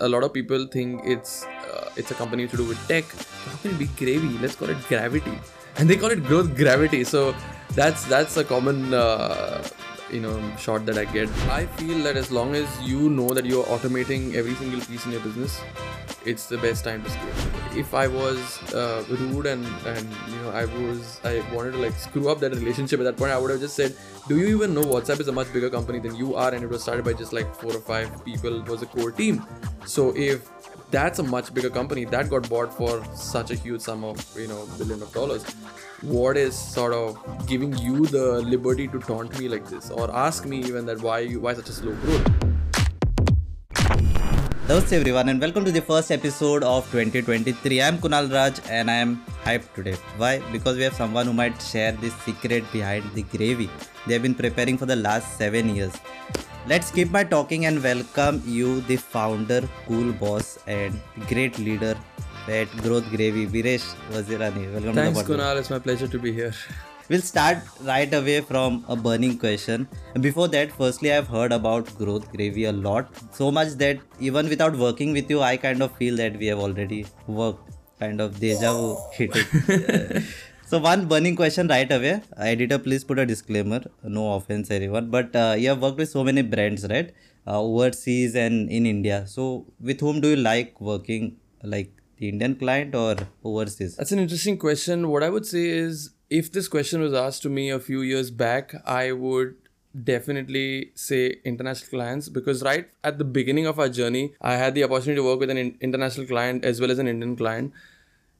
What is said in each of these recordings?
A lot of people think it's uh, it's a company to do with tech. How can it be gravy? Let's call it gravity, and they call it growth gravity. So that's that's a common uh, you know shot that I get. I feel that as long as you know that you're automating every single piece in your business, it's the best time to scale. If I was uh, rude and and you know I was I wanted to like screw up that relationship at that point, I would have just said, "Do you even know WhatsApp is a much bigger company than you are?" And it was started by just like four or five people. It was a core team. So if that's a much bigger company that got bought for such a huge sum of you know billion of dollars what is sort of giving you the liberty to taunt me like this or ask me even that why why such a slow growth Namaste everyone and welcome to the first episode of 2023. I am Kunal Raj and I am hyped today. Why? Because we have someone who might share the secret behind the gravy they have been preparing for the last 7 years. Let's keep my talking and welcome you the founder, cool boss and great leader at Growth Gravy, Viresh Wazirani. Welcome thanks to the kunal it's my pleasure to be here We'll start right away from a burning question. Before that, firstly, I've heard about growth gravy a lot. So much that even without working with you, I kind of feel that we have already worked. Kind of deja vu. so, one burning question right away. Editor, please put a disclaimer. No offense, everyone. But uh, you have worked with so many brands, right? Uh, overseas and in India. So, with whom do you like working? Like the Indian client or overseas? That's an interesting question. What I would say is, if this question was asked to me a few years back, I would definitely say international clients because right at the beginning of our journey, I had the opportunity to work with an international client as well as an Indian client.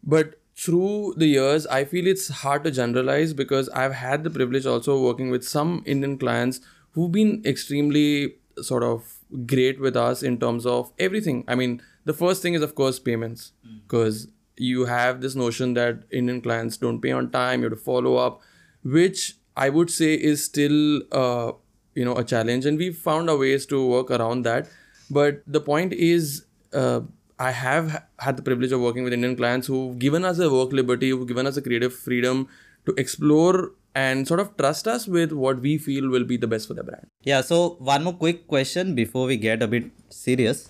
But through the years, I feel it's hard to generalize because I've had the privilege also working with some Indian clients who've been extremely sort of great with us in terms of everything. I mean, the first thing is, of course, payments because you have this notion that Indian clients don't pay on time, you have to follow up, which I would say is still, uh, you know, a challenge. And we've found our ways to work around that. But the point is, uh, I have had the privilege of working with Indian clients who've given us a work liberty, who've given us a creative freedom to explore and sort of trust us with what we feel will be the best for the brand. Yeah, so one more quick question before we get a bit serious.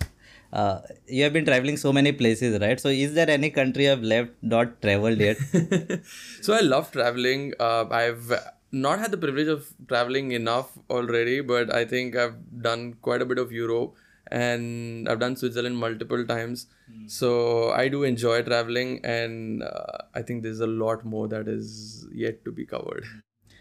Uh, you have been traveling so many places, right? So, is there any country have left not traveled yet? so I love traveling. Uh, I've not had the privilege of traveling enough already, but I think I've done quite a bit of Europe and I've done Switzerland multiple times. So I do enjoy traveling, and uh, I think there's a lot more that is yet to be covered.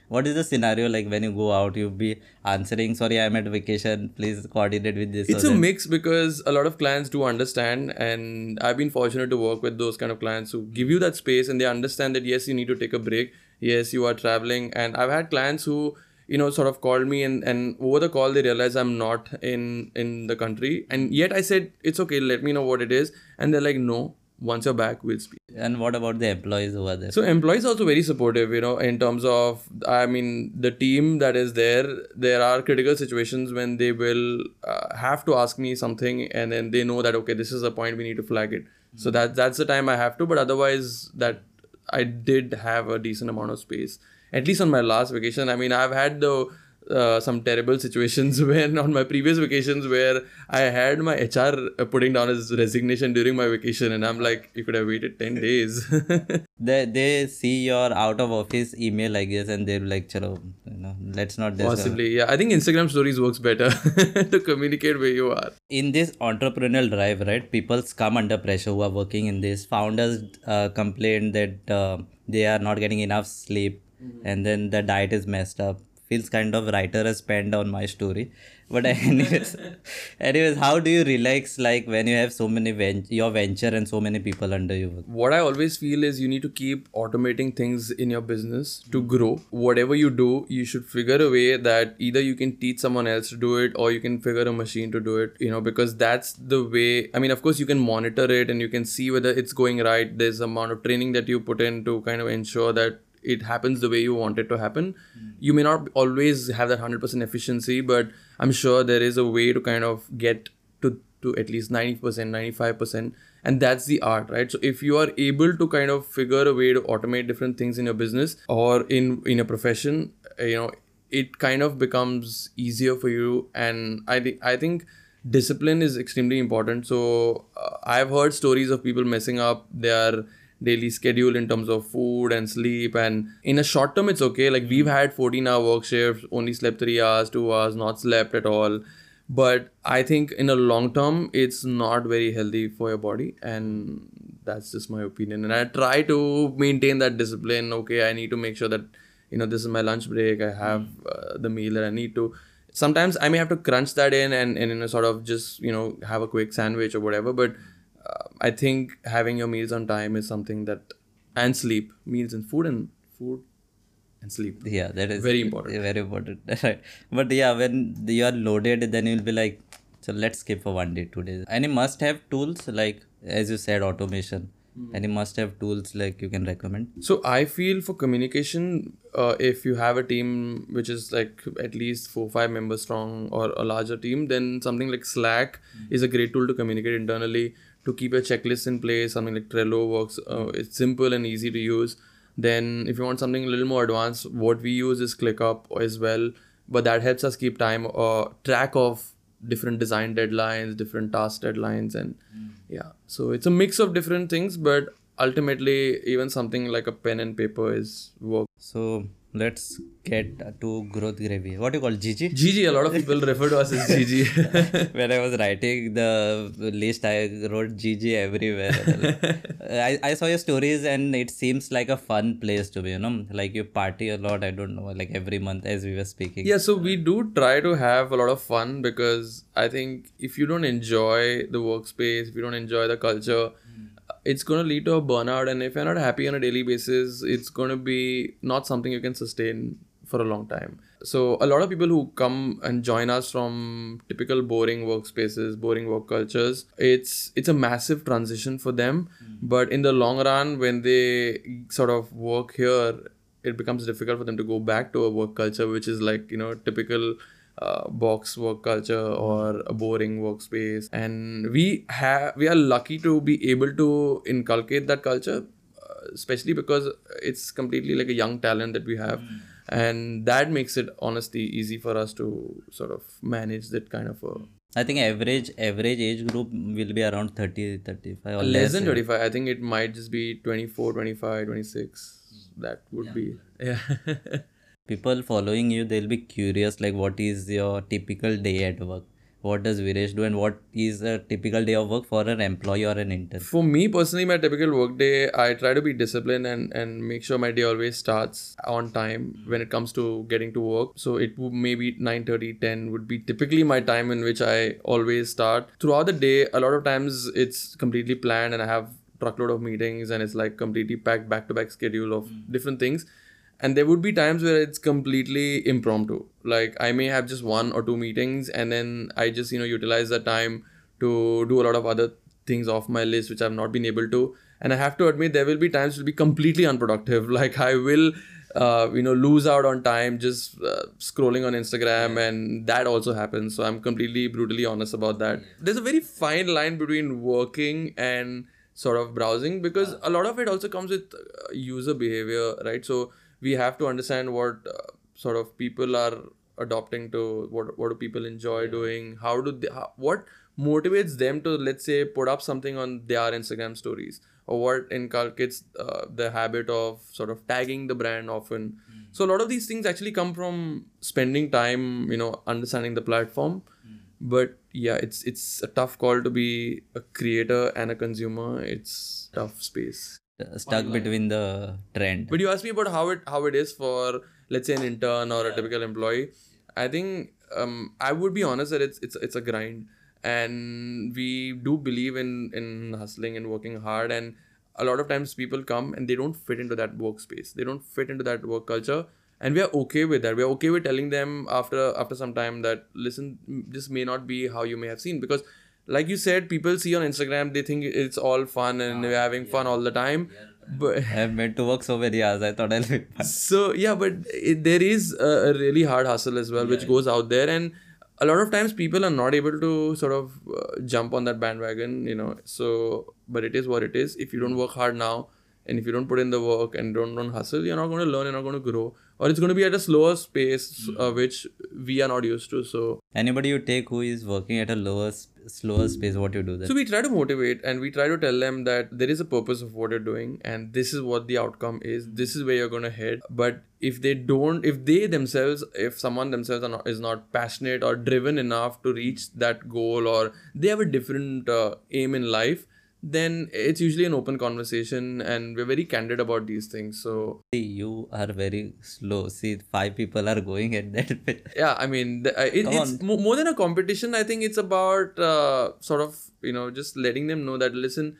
what is the scenario like when you go out? You be answering, "Sorry, I'm at vacation. Please coordinate with this." It's a that." mix because a lot of clients do understand, and I've been fortunate to work with those kind of clients who give you that space and they understand that yes, you need to take a break. Yes, you are traveling, and I've had clients who you know sort of called me and and over the call they realized I'm not in in the country, and yet I said it's okay, let me know what it is, and they're like no. Once you're back, we'll speak. And what about the employees over there? So employees are also very supportive, you know, in terms of I mean the team that is there. There are critical situations when they will uh, have to ask me something, and then they know that okay, this is a point we need to flag it. So that that's the time I have to. But otherwise, that I did have a decent amount of space. At least on my last vacation. I mean, I've had the uh, some terrible situations when on my previous vacations where I had my HR putting down his resignation during my vacation, and I'm like, you could have waited ten days. they they see your out of office email, I guess, and they're like, "Chalo, you know, let's not." discuss." Possibly, yeah. I think Instagram stories works better to communicate where you are. in this entrepreneurial drive right people come under pressure who are working in this founders uh, complain that uh, they are not getting enough sleep Mm-hmm. and then the diet is messed up feels kind of writer has penned on my story but anyways anyways how do you relax like when you have so many ven- your venture and so many people under you What I always feel is you need to keep automating things in your business to grow. Whatever you do, you should figure a way that either you can teach someone else to do it or you can figure a machine to do it, you know, because that's the way. I mean, of course, you can monitor it and you can see whether it's going right. There's amount of training that you put in to kind of ensure that it happens the way you want it to happen. You may not always have that 100% efficiency, but I'm sure there is a way to kind of get to, to at least 90%, 95%. And that's the art, right? So if you are able to kind of figure a way to automate different things in your business or in, in a profession, you know, it kind of becomes easier for you. And I, thi- I think discipline is extremely important. So uh, I've heard stories of people messing up their daily schedule in terms of food and sleep. And in a short term it's okay. Like we've had 14 hour work shifts only slept 3 hours 2 hours not slept at all. But i think in a long term it's not very healthy for your body. And that's just my opinion. And i try to maintain that discipline. Okay i need to make sure that you know this is my lunch break. I have uh, the meal that i need to. Sometimes i may have to crunch that in and, and in a sort of just you know have a quick sandwich or whatever. But uh, i think having your meals on time is something that and sleep meals and food and food and sleep. Yeah that is Very important. very important. Right. But yeah when you are loaded then you'll be like so let's skip for one day two days. Any must have tools like as you said automation. Any must have tools like you can recommend. So I feel for communication, uh, if you have a team which is like at least four five members strong or a larger team, then something like Slack is a great tool to communicate internally to keep a checklist in place. Something like Trello works. Uh, it's simple and easy to use. Then if you want something a little more advanced, what we use is ClickUp as well. But that helps us keep time or track of different design deadlines, different task deadlines, and yeah. So it's a mix of different things, but ultimately, even something like a pen and paper is work. so let's get to growth gravy what do you call gg GG, a lot of people refer to us as GG. when I was writing the list, I wrote GG everywhere. I, I saw your stories and it seems like a fun place to be, you know, like you party a lot. I don't know, like every month as we were speaking. yeah, so we do try to have a lot of fun because I think if you don't enjoy the workspace, if you don't enjoy the culture, it's going to lead to a burnout. And if you're not happy on a daily basis, it's going to be not something you can sustain for a long time. So a lot of people who come and join us from typical boring workspaces, boring work cultures, it's it's a massive transition for them. Hmm. But in the long run, when they sort of work here, it becomes difficult for them to go back to a work culture which is like you know typical uh, box work culture or a boring workspace. And we have we are lucky to be able to inculcate that culture uh, especially because it's completely like a young talent that we have. And that makes it honestly easy for us to sort of manage that kind of a I think average average age group will be around 30, 35 or less than 25 i think it might just be 24 25 26 that would be yeah People following you, they'll be curious like what is your typical day at work? What does Viresh do and what is a typical day of work for an employee or an intern? For me personally, my typical work day, I try to be disciplined and, and make sure my day always starts on time when it comes to getting to work. So it would maybe 9.30, 10 would be typically my time in which I always start. Throughout the day, a lot of times it's completely planned and I have truckload of meetings and it's like completely packed back-to-back schedule of hmm. different things and there would be times where it's completely impromptu. Like i may have just one or two meetings and then i just you know utilize that time to do a lot of other things off my list which i've not been able to. And i have to admit there will be times will be completely unproductive. Like i will uh, you know lose out on time just uh, scrolling on instagram and that also happens. So i'm completely brutally honest about that. There's a very fine line between working and sort of browsing because a lot of it also comes with uh, user behavior right? So we have to understand what uh, sort of people are adopting to what what do people enjoy doing how do they how, what motivates them to let's say put up something on their instagram stories or what inculcates uh, the habit of sort of tagging the brand often. So a lot of these things actually come from spending time you know understanding the platform. But yeah it's it's a tough call to be a creator and a consumer. It's tough space Stuck between the trend. but you asked me about how it how it is for let's say an intern or a typical employee. I think um, I would be honest that it's it's it's a grind, and we do believe in in hustling and working hard. And a lot of times people come and they don't fit into that workspace. They don't fit into that work culture, and we are okay with that. We are okay with telling them after after some time that listen, this may not be how you may have seen because like you said, people see on Instagram, they think it's all fun and we're having fun all the time. But I've meant to work so many hours. I thought I'll be fine. so yeah, but it, there is a, a really hard hustle as well, which goes out there, and a lot of times people are not able to sort of uh, jump on that bandwagon, you know. So, but it is what it is. If you don't work hard now, and if you don't put in the work and don't don't hustle, you're not going to learn. You're not going to grow. Or it's going to be at a slower pace uh, which we are not used to so. Anybody you take who is working at a lower, slower space, what you do then? so we try to motivate and we try to tell them that there is a purpose of what you're doing and this is what the outcome is this is where you're going to head. But if they don't if they themselves if someone themselves are not, is not passionate or driven enough to reach that goal or they have a different uh, aim in life then it's usually an open conversation and we're very candid about these things so. You are very slow. See, five people are going at that yeah i mean the, uh, it, it's mo- more than a competition i think it's about uh, sort of you know just letting them know that listen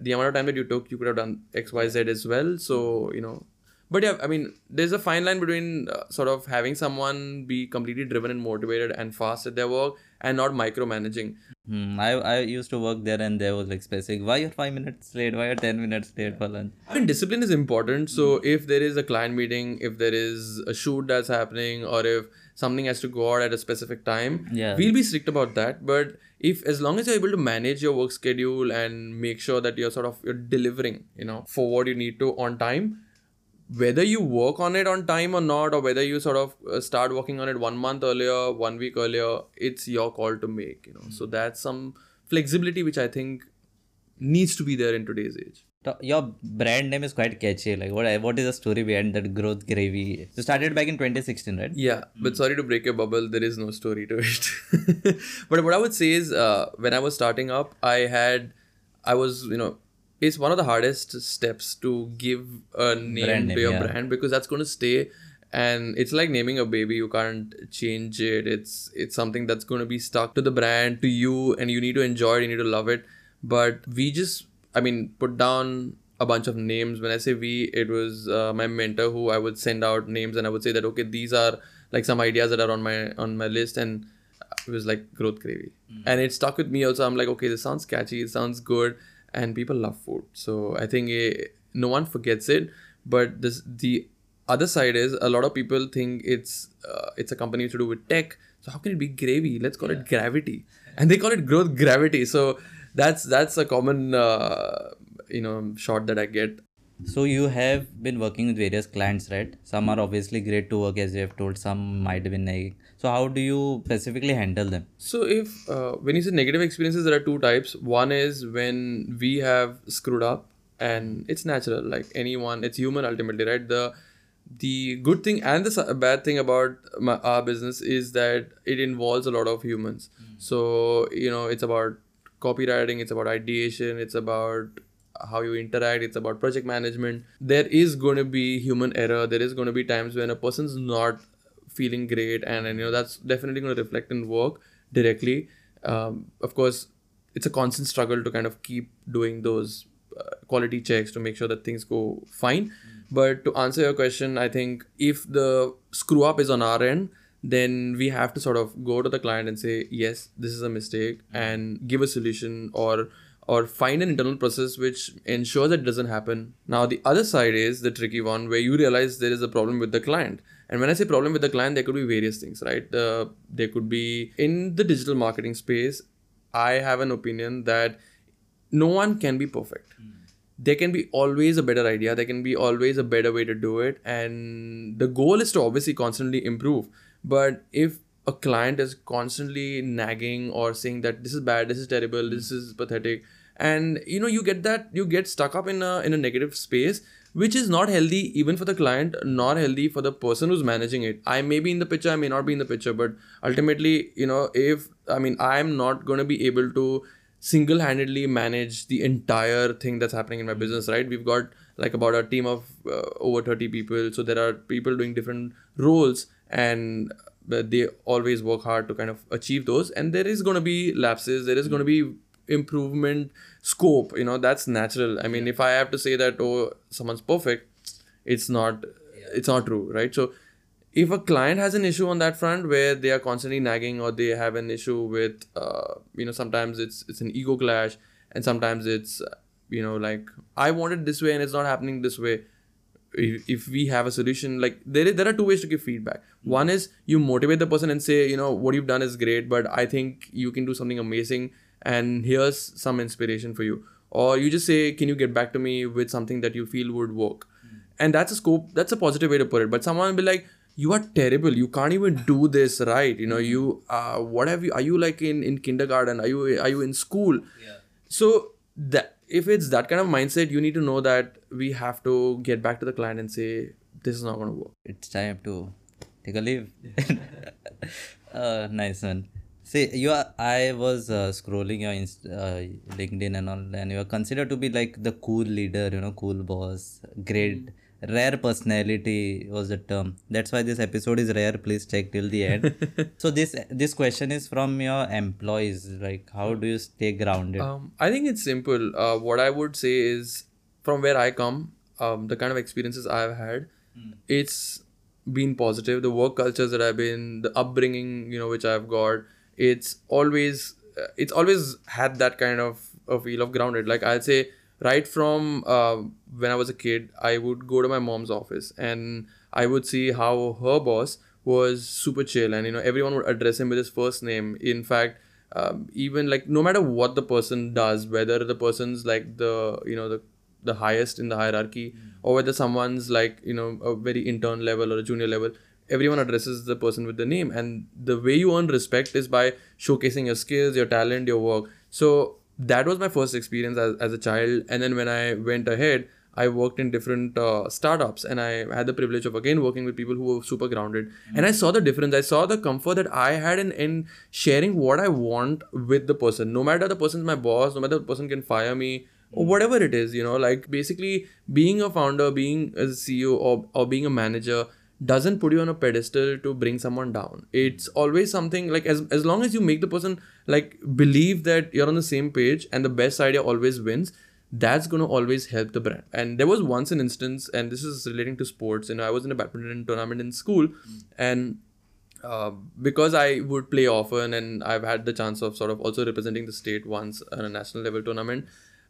the amount of time that you took you could have done xyz as well. So you know but yeah i mean there's a fine line between uh, sort of having someone be completely driven and motivated and fast at their work and not micromanaging Hmm, I, I used to work there and there was like specific, why you're five minutes late? Why you're 10 minutes late for lunch? I mean, discipline is important. So if there is a client meeting, if there is a shoot that's happening, or if something has to go out at a specific time, Yeah. we'll be strict about that. But if as long as you're able to manage your work schedule and make sure that you're sort of you're delivering, you know, for what you need to on time, whether you work on it on time or not, or whether you sort of uh, start working on it one month earlier, one week earlier, it's your call to make. You know, so that's some flexibility which I think needs to be there in today's age. Your brand name is quite catchy. Like, what what is the story behind that growth gravy? You started back in 2016, right? Yeah, but sorry to break your bubble, there is no story to it. but what I would say is, uh, when I was starting up, I had, I was, you know, it's one of the hardest steps to give a name Brand to name, your yeah. brand because that's going to stay. And it's like naming a baby; you can't change it. It's it's something that's going to be stuck to the brand, to you, and you need to enjoy it. You need to love it. But we just, I mean, put down a bunch of names. When I say we, it was uh, my mentor who I would send out names, and I would say that okay, these are like some ideas that are on my on my list, and it was like growth gravy, and it stuck with me. Also, I'm like, okay, this sounds catchy, it sounds good, and people love food, so I think eh, no one forgets it. But this the other side is a lot of people think it's uh, it's a company to do with tech. So how can it be gravy? Let's call it gravity, and they call it growth gravity. So that's that's a common uh, you know shot that I get. So you have been working with various clients, right? Some are obviously great to work, as you have told. Some might have been nagging. So how do you specifically handle them? So if uh, when you say negative experiences, there are two types. One is when we have screwed up, and it's natural, like anyone. It's human ultimately, right? The the good thing and the bad thing about my, our business is that it involves a lot of humans. So you know, it's about copywriting, it's about ideation, it's about how you interact, it's about project management. There is going to be human error. There is going to be times when a person's not feeling great, and, and you know that's definitely going to reflect in work directly. Um, of course, it's a constant struggle to kind of keep doing those uh, quality checks to make sure that things go fine. But to answer your question, I think if the screw up is on our end, then we have to sort of go to the client and say, yes, this is a mistake, and give a solution or or find an internal process which ensures that it doesn't happen. Now the other side is the tricky one where you realize there is a problem with the client. And when I say problem with the client, there could be various things, right? The there could be in the digital marketing space, I have an opinion that no one can be perfect. Hmm. There can be always a better idea. There can be always a better way to do it. And the goal is to obviously constantly improve. But if a client is constantly nagging or saying that this is bad, this is terrible, this is pathetic, and you know, you get that you get stuck up in a in a negative space, which is not healthy even for the client, not healthy for the person who's managing it. I may be in the picture, I may not be in the picture, but ultimately, you know, if I mean I'm not gonna be able to single-handedly manage the entire thing that's happening in my business right we've got like about a team of uh, over 30 people so there are people doing different roles and uh, they always work hard to kind of achieve those and there is going to be lapses there is going to be improvement scope you know that's natural. I mean if i have to say that oh someone's perfect it's not it's not true right? So if a client has an issue on that front where they are constantly nagging or they have an issue with uh, you know sometimes it's it's an ego clash and sometimes it's you know like i want it this way and it's not happening this way. If, if we have a solution like there, is, there are two ways to give feedback. One is you motivate the person and say you know what you've done is great but i think you can do something amazing and here's some inspiration for you. Or you just say can you get back to me with something that you feel would work? And that's a scope that's a positive way to put it. But someone will be like you are terrible. You can't even do this right. You know you uh what have you are you like in in kindergarten? Are you are you in school? Yeah. so that if it's that kind of mindset you need to know that we have to get back to the client and say this is not going to work. It's time to take a leave. uh, nice one. See, you are. I was uh, scrolling your Inst- uh, LinkedIn and all, and you are considered to be like the cool leader. You know, cool boss, great, rare personality was the term. That's why this episode is rare. Please check till the end. so this this question is from your employees. Like, how do you stay grounded? Um, I think it's simple. Uh, what I would say is, from where I come, um, the kind of experiences I've had, it's been positive. The work cultures that I've been, the upbringing, you know, which I've got, it's always, uh, it's always had that kind of a feel of grounded. Like I'd say, right from uh, when I was a kid, I would go to my mom's office and I would see how her boss was super chill, and you know, everyone would address him with his first name. In fact um, even like no matter what the person does whether the person's like the you know the the highest in the hierarchy or whether someone's like you know a very intern level or a junior level everyone addresses the person with the name and the way you earn respect is by showcasing your skills your talent your work so that was my first experience as, as a child and then when i went ahead I worked in different uh, startups and I had the privilege of again working with people who were super grounded. And I saw the difference. I saw the comfort that I had in, in sharing what I want with the person. No matter the person's my boss, no matter the person can fire me or whatever it is, you know, like basically being a founder, being a CEO or, or being a manager doesn't put you on a pedestal to bring someone down. It's always something like as, as long as you make the person like believe that you're on the same page and the best idea always wins, that's going to always help the brand and there was once an instance and this is relating to sports and i was in a badminton tournament in school and uh, because i would play often and i've had the chance of sort of also representing the state once on a national level tournament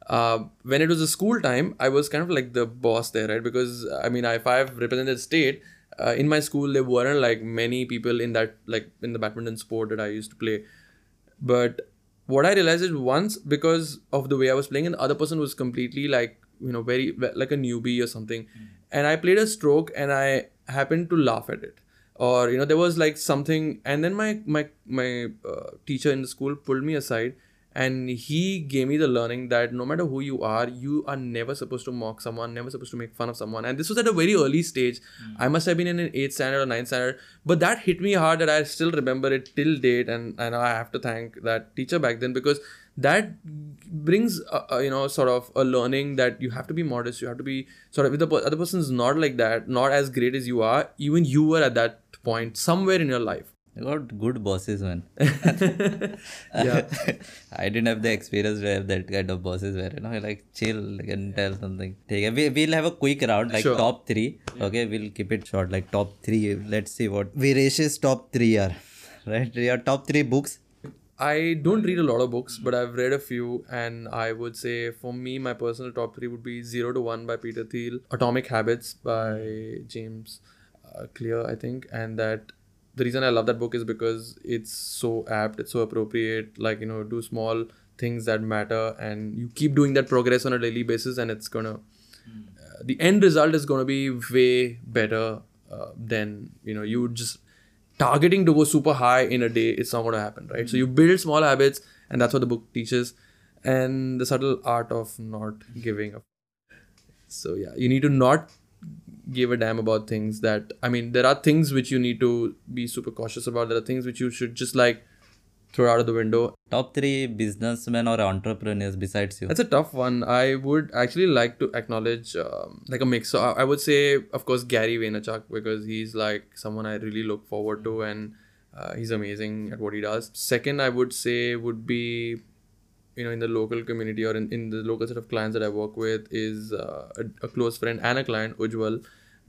uh, when it was a school time i was kind of like the boss there right because i mean if i've represented state uh, in my school there weren't like many people in that like in the badminton sport that i used to play but what I realized is once because of the way I was playing, and the other person was completely like you know very like a newbie or something, and I played a stroke and I happened to laugh at it, or you know there was like something, and then my my my uh, teacher in the school pulled me aside. And he gave me the learning that no matter who you are, you are never supposed to mock someone, never supposed to make fun of someone. And this was at a very early stage. Hmm. I must have been in an 8th standard or 9th standard. But that hit me hard that I still remember it till date. And, and I have to thank that teacher back then because that brings, a, a, you know, sort of a learning that you have to be modest. You have to be sort of, if the other person's not like that, not as great as you are, even you were at that point somewhere in your life. You got good bosses, man. Yeah. I didn't have the experience to have that kind of bosses where you know like chill like, and tell something. Take. We we'll have a quick round like Sure. top three. Okay, we'll keep it short. Like top three. Let's see what Viresh's top three are. Right, your top three books. I don't read a lot of books, but I've read a few, and I would say for me, my personal top three would be Zero to One by Peter Thiel, Atomic Habits by James uh, Clear, I think, and that the reason I love that book is because it's so apt, it's so appropriate. Like you know, do small things that matter, and you keep doing that progress on a daily basis, and it's gonna. Uh, the end result is gonna be way better uh, than you know you just targeting to go super high in a day it's not to happen right so you build small habits and that's what the book teaches and the subtle art of not giving up so yeah you need to not give a damn about things that i mean there are things which you need to be super cautious about there are things which you should just like throw out of the window Top three businessmen or entrepreneurs besides you. that's a tough one. I would actually like to acknowledge um, like a mix. So I, I would say, of course, Gary Vaynerchuk because he's like someone I really look forward to, and uh, he's amazing at what he does. Second, I would say would be, you know, in the local community or in, in the local set of clients that I work with is uh, a, a close friend and a client, Ujwal.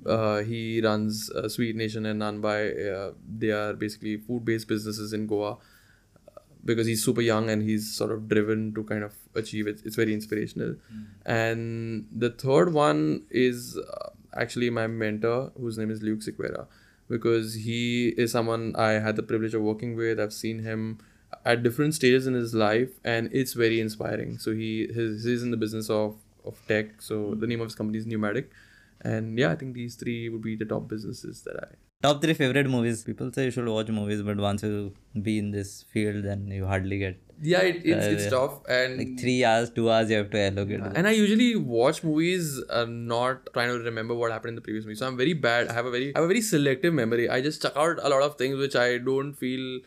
Uh, he runs uh, Sweet Nation and Nanbai. Uh, they are basically food-based businesses in Goa because he's super young and he's sort of driven to kind of achieve it. It's very inspirational. And the third one is uh, actually my mentor, whose name is Luke Sequeira, because he is someone I had the privilege of working with. I've seen him at different stages in his life, and it's very inspiring. So he his, he's in the business of of tech. So the name of his company is Pneumatic, And yeah, I think these three would be the top businesses that I. Top three favorite movies. People say you should watch movies, but once you be in this field, then you hardly get Yeah, it, it's, Uh, it's tough. And like three hours, two hours. You have to allocate. and I usually watch movies uh, not trying to remember what happened in the previous movie. So I'm very bad. I have a very I have a very selective memory. I just chuck out a lot of things which I don't feel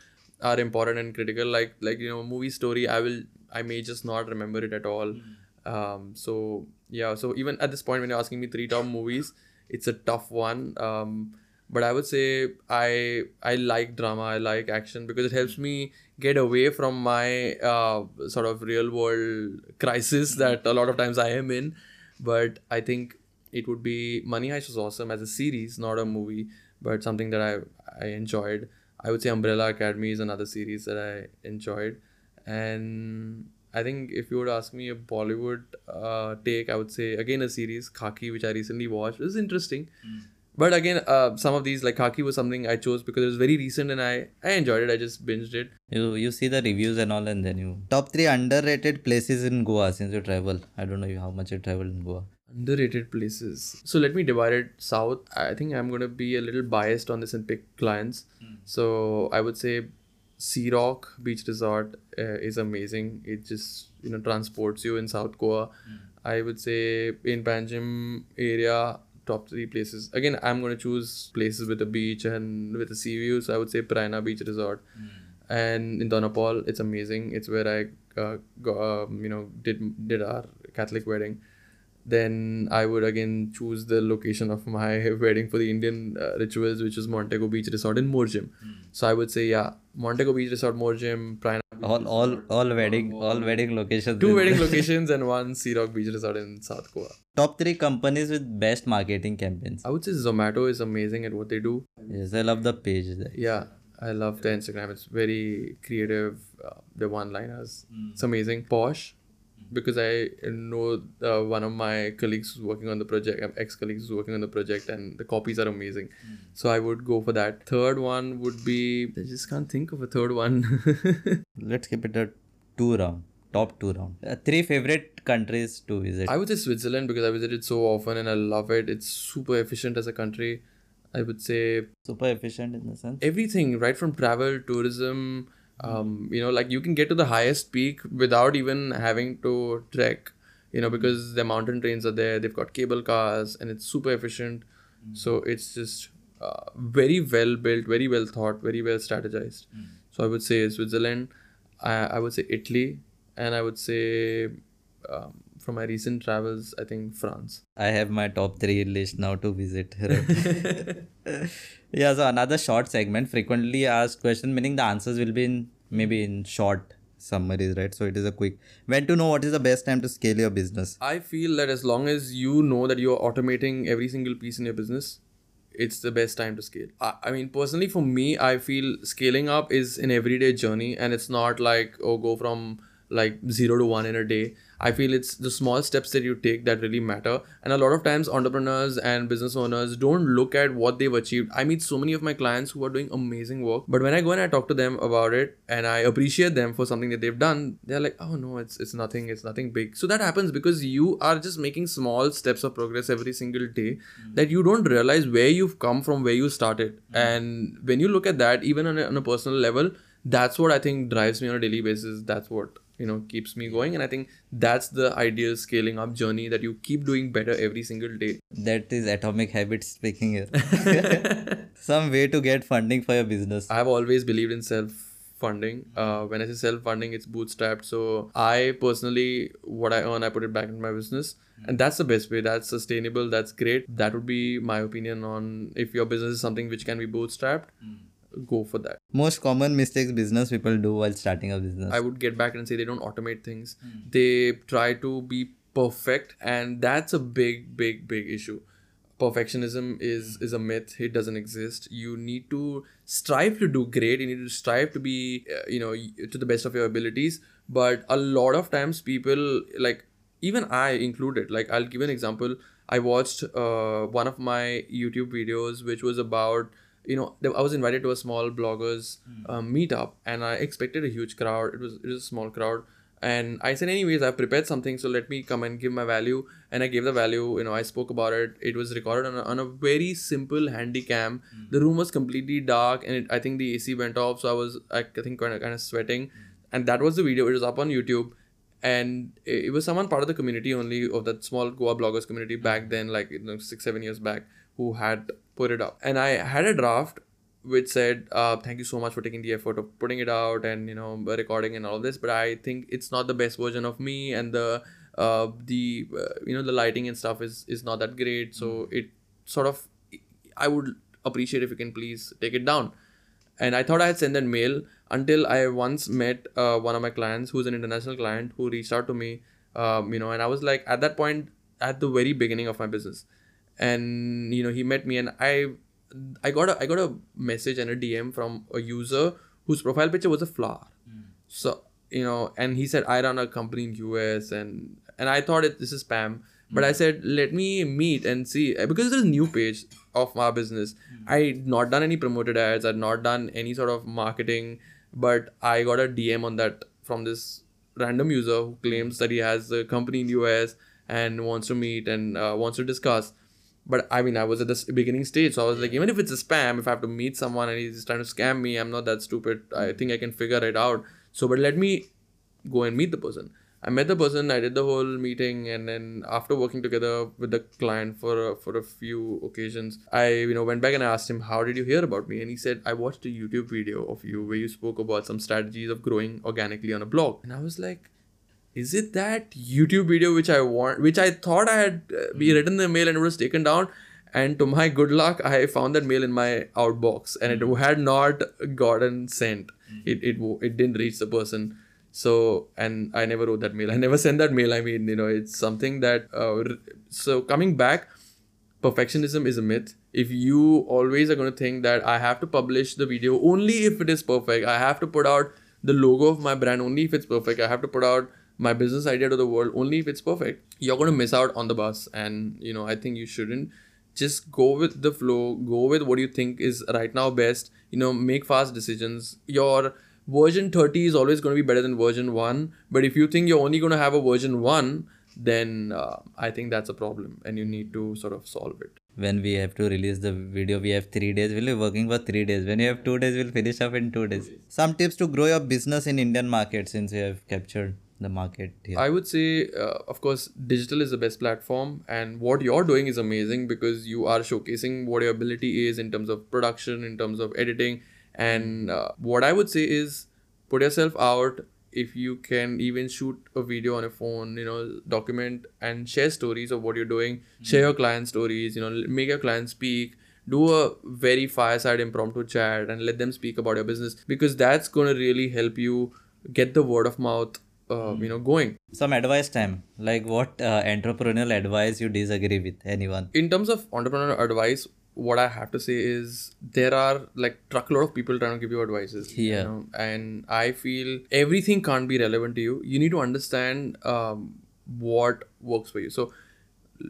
are important and critical. Like like you know movie story. I will I may just not remember it at all. Um. So yeah. So even at this point when you're asking me three top movies, it's a tough one. Um. But I would say I I like drama. I like action because it helps me get away from my uh, sort of real world crisis that a lot of times I am in. But I think it would be Money Heist was awesome as a series, not a movie, but something that I I enjoyed. I would say Umbrella Academy is another series that I enjoyed, and I think if you would ask me a Bollywood uh, take, I would say again a series Khakee, which I recently watched. It was interesting. But again, uh, some of these like Khakee was something I chose because it was very recent and I I enjoyed it. I just binged it. You you see the reviews and all, and then you top three underrated places in Goa since you travel. I don't know how much you travel in Goa. Underrated places. So let me divide it south. I think I'm gonna be a little biased on this and pick clients. So I would say Sea Rock Beach Resort uh, is amazing. It just you know transports you in South Goa. I would say in Panjim area top three places. Again, I'm gonna choose places with a beach and with a sea view. So I would say Prana Beach Resort. And in Dona Paula, it's amazing. It's where I uh, go, um, you know did did our Catholic wedding then I would again choose the location of my wedding for the Indian uh, rituals, which is Montego Beach Resort in Morjim. So I would say, yeah, Montego Beach Resort, Morjim, Prana. All all all wedding all wedding locations. Two wedding locations and one Sea Rock Beach Resort in South Goa. Top three companies with best marketing campaigns. I would say Zomato is amazing at what they do. Yes, I love the page there. Yeah, I love the Instagram. It's very creative. Uh, the one-liners. It's amazing. Posh, because I know uh, one of my colleagues who's working on the project, um, ex-colleagues who's working on the project, and the copies are amazing. So I would go for that. Third one would be. I just can't think of a third one. Let's keep it at two round. Top two round. Uh, three favorite countries to visit. I would say Switzerland because I visit it so often and I love it. It's super efficient as a country. I would say Super efficient in the sense. everything right from travel tourism um, you know like you can get to the highest peak without even having to trek you know because the mountain trains are there they've got cable cars and it's super efficient. So it's just uh, very well built very well thought very well strategized. So i would say switzerland I, I would say italy and i would say um, from my recent travels i think france. I have my top three list now to visit. yeah, so another short segment, frequently asked question, meaning the answers will be in maybe in short summaries, right? So it is a quick. When to know what is the best time to scale your business? I feel that as long as you know that you're automating every single piece in your business, it's the best time to scale. I, I mean, personally, for me, I feel scaling up is an everyday journey and it's not like, oh, go from like zero to one in a day. I feel it's the small steps that you take that really matter. And a lot of times, entrepreneurs and business owners don't look at what they've achieved. I meet so many of my clients who are doing amazing work, but when I go and I talk to them about it and I appreciate them for something that they've done, they're like, oh no, it's it's nothing, it's nothing big. So that happens because you are just making small steps of progress every single day mm. that you don't realize where you've come from, where you started. Mm. And when you look at that, even on a, on a personal level, that's what I think drives me on a daily basis. That's what you know keeps me going. And i think that's the ideal scaling up journey that you keep doing better every single day. That is atomic habits speaking here. Some way to get funding for your business. i've always believed in self funding uh, when i say self funding it's bootstrapped. So i personally what i earn i put it back in my business. And that's the best way. That's sustainable. That's great. That would be my opinion on if your business is something which can be bootstrapped go for that Most common mistakes business people do while starting a business. I would get back and say they don't automate things. They try to be perfect, and that's a big, big, big issue. Perfectionism is is a myth. It doesn't exist. You need to strive to do great. You need to strive to be, uh, you know, to the best of your abilities. But a lot of times, people like even I included. Like I'll give an example. I watched uh, one of my YouTube videos, which was about you know I was invited to a small bloggers hmm. um, meetup, and I expected a huge crowd. It was it was a small crowd, And I said, anyways, I've prepared something, so let me come and give my value. And I gave the value. You know, I spoke about it. It was recorded on a, on a very simple handy cam. Hmm. The room was completely dark, and it, I think the AC went off, so I was, I, I think, kind of, kind of sweating. Hmm. And that was the video. It was up on YouTube, and it, it was someone part of the community only of that small Goa bloggers community back then, like you know, six seven years back, who had put it up. And I had a draft which said uh, thank you so much for taking the effort of putting it out and you know recording and all this but i think it's not the best version of me and the uh, the uh, you know the lighting and stuff is is not that great. So it sort of i would appreciate if you can please take it down. And i thought i had sent that mail until i once met uh, one of my clients who's an international client who reached out to me um, you know and i was like at that point at the very beginning of my business and you know he met me and i I got a I got a message and a DM from a user whose profile picture was a flower. Hmm. So you know, and he said I run a company in US and and I thought it this is spam. But I hmm. said let me meet and see because there's a new page of my business. Hmm. I not done any promoted ads. I'd not done any sort of marketing. But I got a DM on that from this random user who claims that he has a company in US and wants to meet and uh, wants to discuss but I mean, I was at the beginning stage, so I was like, even if it's a spam, if I have to meet someone and he's trying to scam me, I'm not that stupid. I think I can figure it out. So, but let me go and meet the person. I met the person. I did the whole meeting, and then after working together with the client for a, for a few occasions, I you know went back and I asked him, "How did you hear about me?" And he said, "I watched a YouTube video of you where you spoke about some strategies of growing organically on a blog." And I was like, is it that YouTube video which I want, which I thought I had uh, be written the mail and it was taken down? And to my good luck, I found that mail in my outbox and it had not gotten sent. It, it it didn't reach the person. So and I never wrote that mail. I never sent that mail. I mean, you know, it's something that. Uh, so coming back, perfectionism is a myth. If you always are going to think that I have to publish the video only if it is perfect, I have to put out the logo of my brand only if it's perfect. I have to put out my business idea to the world only if it's perfect you're going to miss out on the bus. And you know i think you shouldn't just go with the flow go with what you think is right now best. You know make fast decisions. Your version 30 is always going to be better than version 1 but if you think you're only going to have a version 1 then uh, i think that's a problem and you need to sort of solve it. When we have to release the video we have three days. We'll be working for three days. When you have two days we'll finish up in two days. Some tips to grow your business in indian market since you have captured the market here? I would say, uh, of course, digital is the best platform, and what you're doing is amazing because you are showcasing what your ability is in terms of production, in terms of editing. And uh, what I would say is put yourself out. If you can even shoot a video on a phone, you know, document and share stories of what you're doing, mm-hmm. share your client stories, you know, make your clients speak do a very fireside impromptu chat and let them speak about your business because that's going to really help you get the word of mouth uh, you know going some advice time like what uh, entrepreneurial advice you disagree with anyone in terms of entrepreneurial advice what i have to say is there are like truckload of people trying to give you advices yeah you know? and i feel everything can't be relevant to you you need to understand um, what works for you so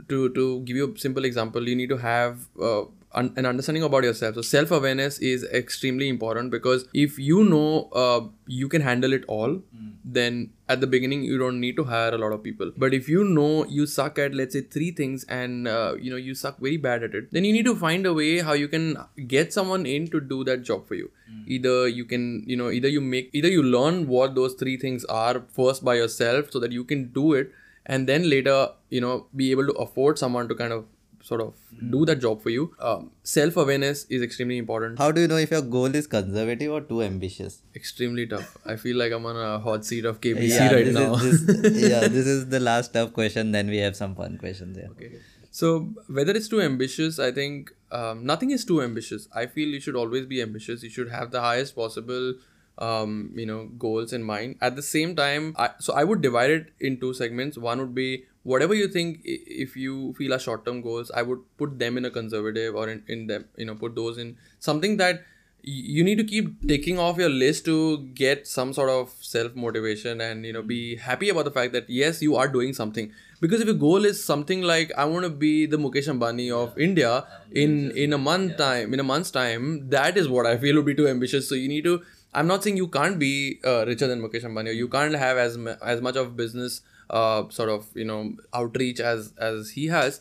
to to give you a simple example you need to have uh, un- an understanding about yourself. So self awareness is extremely important because if you know uh, you can handle it all, mm. then at the beginning you don't need to hire a lot of people. But if you know you suck at let's say three things and uh, you know you suck very bad at it, then you need to find a way how you can get someone in to do that job for you. Mm. Either you can you know either you make either you learn what those three things are first by yourself so that you can do it and then later you know be able to afford someone to kind of sort of do that job for you. Um, Self awareness is extremely important. How do you know if your goal is conservative or too ambitious? Extremely tough. I feel like I'm on a hot seat of KBC yeah, right now. Is, this, yeah, this is the last tough question. Then we have some fun questions. Yeah. Okay. So whether it's too ambitious, I think um, nothing is too ambitious. I feel you should always be ambitious. You should have the highest possible um, you know goals in mind at the same time I, so i would divide it in two segments one would be whatever you think if you feel are short term goals i would put them in a conservative or in, in them you know put those in something that you need to keep taking off your list to get some sort of self motivation and you know be happy about the fact that yes you are doing something because if your goal is something like i want to be the mukesh ambani of yeah. india in in a month yeah. time in a month's time that is what i feel would be too ambitious so you need to I'm not saying you can't be uh, richer than Mukesh Ambani. Or you can't have as as much of business uh, sort of you know outreach as as he has,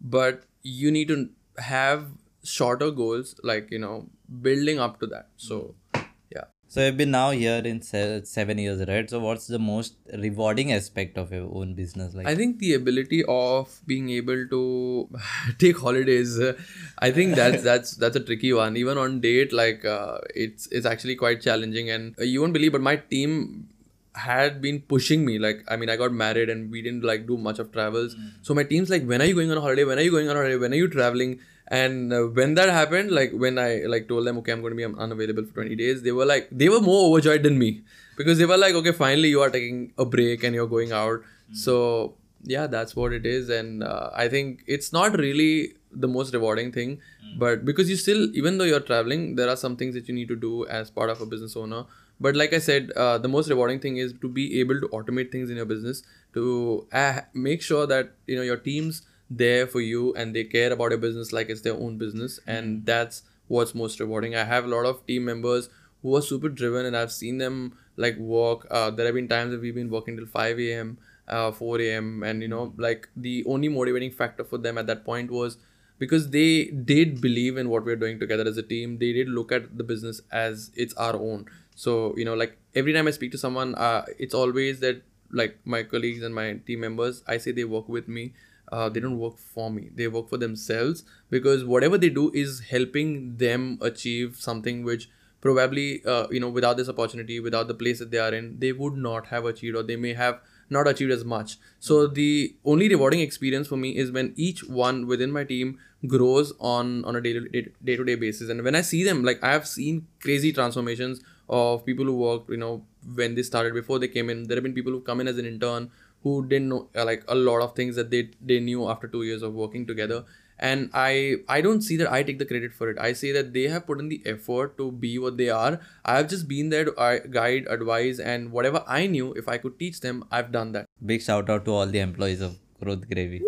but you need to have shorter goals, like you know building up to that. So yeah. So you've been now here in se- seven years, right? So what's the most rewarding aspect of your own business? Like I think the ability of being able to take holidays, uh, I think that's that's that's a tricky one. Even on date, like uh, it's it's actually quite challenging, and uh, you won't believe, but my team had been pushing me. Like I mean, I got married, and we didn't like do much of travels. So my team's like, when are you going on a holiday? When are you going on holiday? When are you traveling? And uh, when that happened, like when I like told them, okay, I'm going to be unavailable for 20 days, they were like, they were more overjoyed than me because they were like, okay, finally you are taking a break and you're going out. So yeah, that's what it is. And uh, I think it's not really the most rewarding thing, but because you still, even though you're traveling, there are some things that you need to do as part of a business owner. But like I said, uh, the most rewarding thing is to be able to automate things in your business to uh, make sure that you know your teams there for you and they care about your business like it's their own business. And that's what's most rewarding. I have a lot of team members who are super driven and i've seen them like work uh, there have been times that we've been working till 5 a.m uh, 4 a.m and you know like the only motivating factor for them at that point was because they did believe in what we're doing together as a team. They did look at the business as it's our own so you know like every time i speak to someone uh, it's always that like my colleagues and my team members i say they work with me. Uh, they don't work for me. They work for themselves because whatever they do is helping them achieve something which probably uh, you know without this opportunity without the place that they are in they would not have achieved or they may have not achieved as much. So the only rewarding experience for me is when each one within my team grows on on a day day to day basis. And when i see them like i have seen crazy transformations of people who worked you know when they started before they came in. There have been people who come in as an intern who didn't know uh, like a lot of things that they they knew after two years of working together. And i i don't see that i take the credit for it. I say that they have put in the effort to be what they are. I have just been there to uh, guide advise and whatever i knew if i could teach them i've done that. Big shout out to all the employees of growth gravy.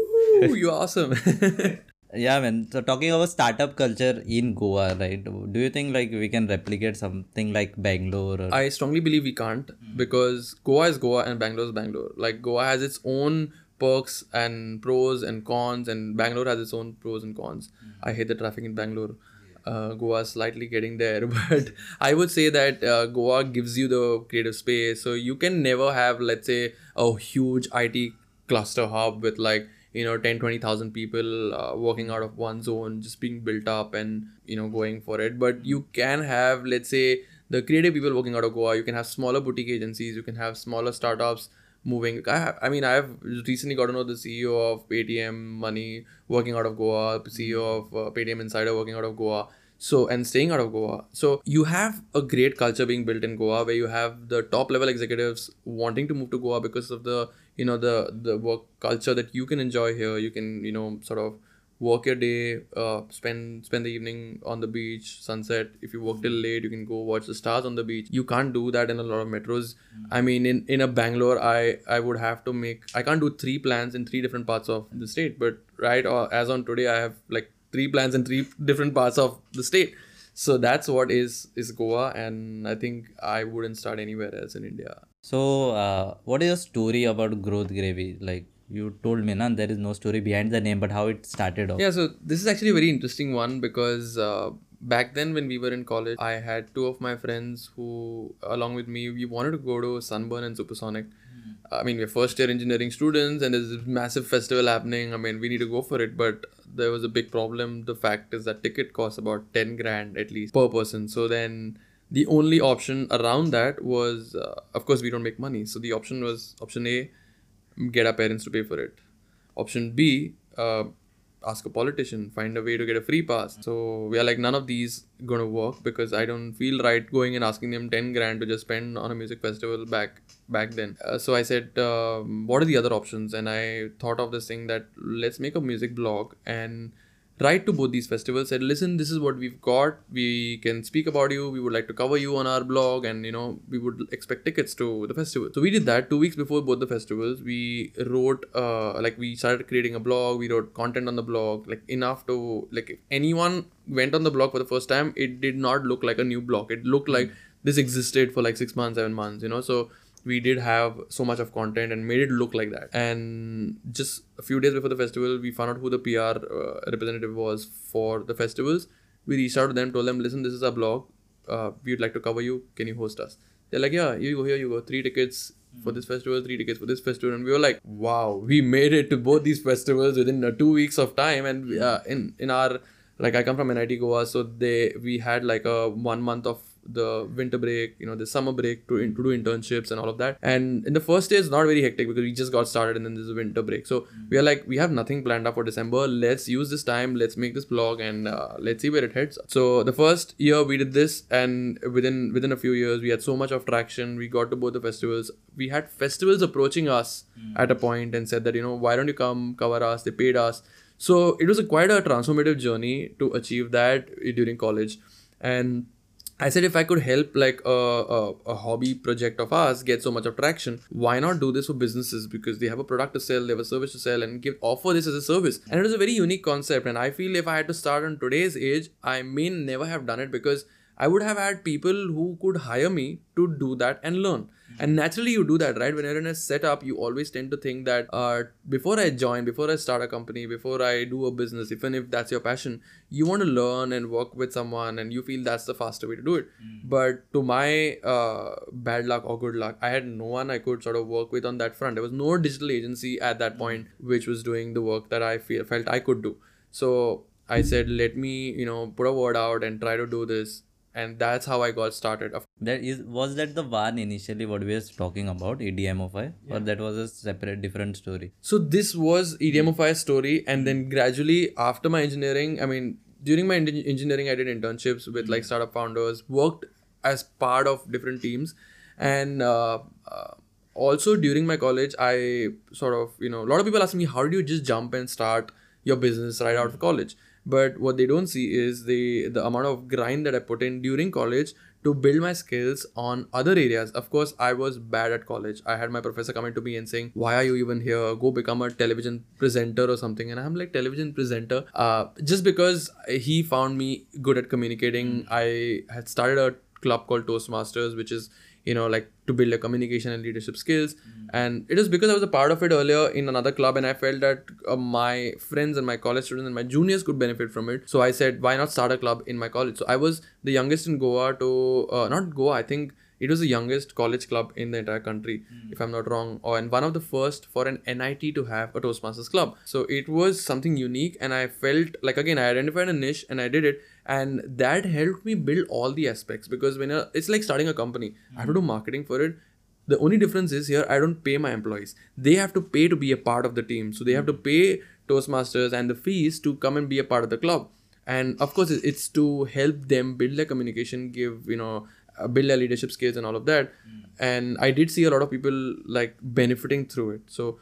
Ooh, you're awesome yeah man so talking about startup culture in goa right do you think like we can replicate something like bangalore or I strongly believe we can't because Goa is Goa and Bangalore is Bangalore. Like Goa has its own perks and pros and cons, and Bangalore has its own pros and cons. I hate the traffic in Bangalore. Uh, Goa is slightly getting there, but I would say that uh, Goa gives you the creative space. So you can never have, let's say, a huge IT cluster hub with like you know 10 20000 people uh, working out of one zone just being built up and you know going for it. But you can have let's say the creative people working out of goa. You can have smaller boutique agencies. You can have smaller startups moving. I, have, I mean i've recently got to know the ceo of paytm money working out of goa ceo of uh, paytm insider working out of goa. So and staying out of goa. So you have a great culture being built in goa where you have the top level executives wanting to move to goa because of the you know the the work culture that you can enjoy here. You can you know sort of work your day uh, spend spend the evening on the beach sunset. If you work till late you can go watch the stars on the beach. You can't do that in a lot of metros. I mean in in a bangalore i i would have to make i can't do three plans in three different parts of the state but right or as on today i have like three plans in three different parts of the state. So that's what is is goa and i think i wouldn't start anywhere else in india so uh, what is your story about growth gravy like you told me na there is no story behind the name but how it started off Yeah, so this is actually a very interesting one because uh, back then when we were in college, I had two of my friends who, along with me, we wanted to go to Sunburn and Supersonic. I mean, we're first year engineering students, and there's this massive festival happening. I mean, we need to go for it, but there was a big problem. The fact is that ticket costs about 10 grand at least per person. So then the only option around that was, uh, of course, we don't make money. So the option was option A, get our parents to pay for it. Option B, uh, ask a politician, find a way to get a free pass. So we are like, none of these gonna work because I don't feel right going and asking them 10 grand to just spend on a music festival back back then. Uh, so I said, um, what are the other options? And I thought of this thing that let's make a music blog and write to both these festivals said listen this is what we've got. We can speak about you. We would like to cover you on our blog and you know we would expect tickets to the festival. So we did that. Two weeks before both the festivals we wrote uh, like we started creating a blog. We wrote content on the blog like enough to like if anyone went on the blog for the first time it did not look like a new blog. It looked like this existed for like six months, seven months, you know. So we did have so much of content and made it look like that. And just a few days before the festival, we found out who the PR uh, representative was for the festivals. We reached out to them, told them, listen, this is our blog. Uh, we'd like to cover you. Can you host us? They're like, yeah, you go here, you go. Three tickets for this festival, three tickets for this festival, and we were like, wow, we made it to both these festivals within uh, two weeks of time. And uh, in in our like, I come from NIT Goa, so they we had like a one month of the winter break, you know, the summer break to, to do internships and all of that. And in the first day, it's not very hectic because we just got started and then there's a winter break. So we are like, we have nothing planned up for December. Let's use this time. Let's make this blog and uh, let's see where it heads. So the first year we did this, and within within a few years, we had so much of traction. We got to both the festivals. We had festivals approaching us at a point and said that you know, why don't you come cover us? They paid us. So it was a quite a transformative journey to achieve that during college, and I said if I could help like a, a, a, hobby project of ours get so much of traction, why not do this for businesses? Because they have a product to sell, they have a service to sell, and give offer this as a service. And it was a very unique concept. And I feel if I had to start on today's age, I may never have done it because I would have had people who could hire me to do that and learn. And naturally, you do that, right? When you're in a setup, you always tend to think that uh, before I join, before I start a company, before I do a business, even if that's your passion, you want to learn and work with someone, and you feel that's the faster way to do it. Mm. But to my uh, bad luck or good luck, I had no one I could sort of work with on that front. There was no digital agency at that point which was doing the work that I feel, felt I could do. So I said, let me, you know, put a word out and try to do this and that's how I got started. That is was that the one initially what we were talking about EDMify yeah. or that was a separate different story. So this was EDMify story, and then gradually after my engineering, I mean during my engineering, I did internships with like startup founders, worked as part of different teams, and uh, uh, also during my college, I sort of you know a lot of people ask me how do you just jump and start your business right out of college but what they don't see is the the amount of grind that i put in during college to build my skills on other areas. Of course i was bad at college. I had my professor coming to me and saying why are you even here? Go become a television presenter or something. And i'm like television presenter? Uh, just because he found me good at communicating i had started a club called toastmasters which is you know like to build a communication and leadership skills mm. and it was because i was a part of it earlier in another club and i felt that uh, my friends and my college students and my juniors could benefit from it so i said why not start a club in my college so i was the youngest in goa to uh, not goa i think it was the youngest college club in the entire country, mm. if I'm not wrong, or and one of the first for an NIT to have a Toastmasters club. So it was something unique, and I felt like again I identified a niche and I did it, and that helped me build all the aspects because when a, it's like starting a company, mm. I have to do marketing for it. The only difference is here I don't pay my employees; they have to pay to be a part of the team, so they have to hmm. pay Toastmasters and the fees to come and be a part of the club and of course it's to help them build their communication give you know uh, build their leadership skills and all of that mm. and i did see a lot of people like benefiting through it so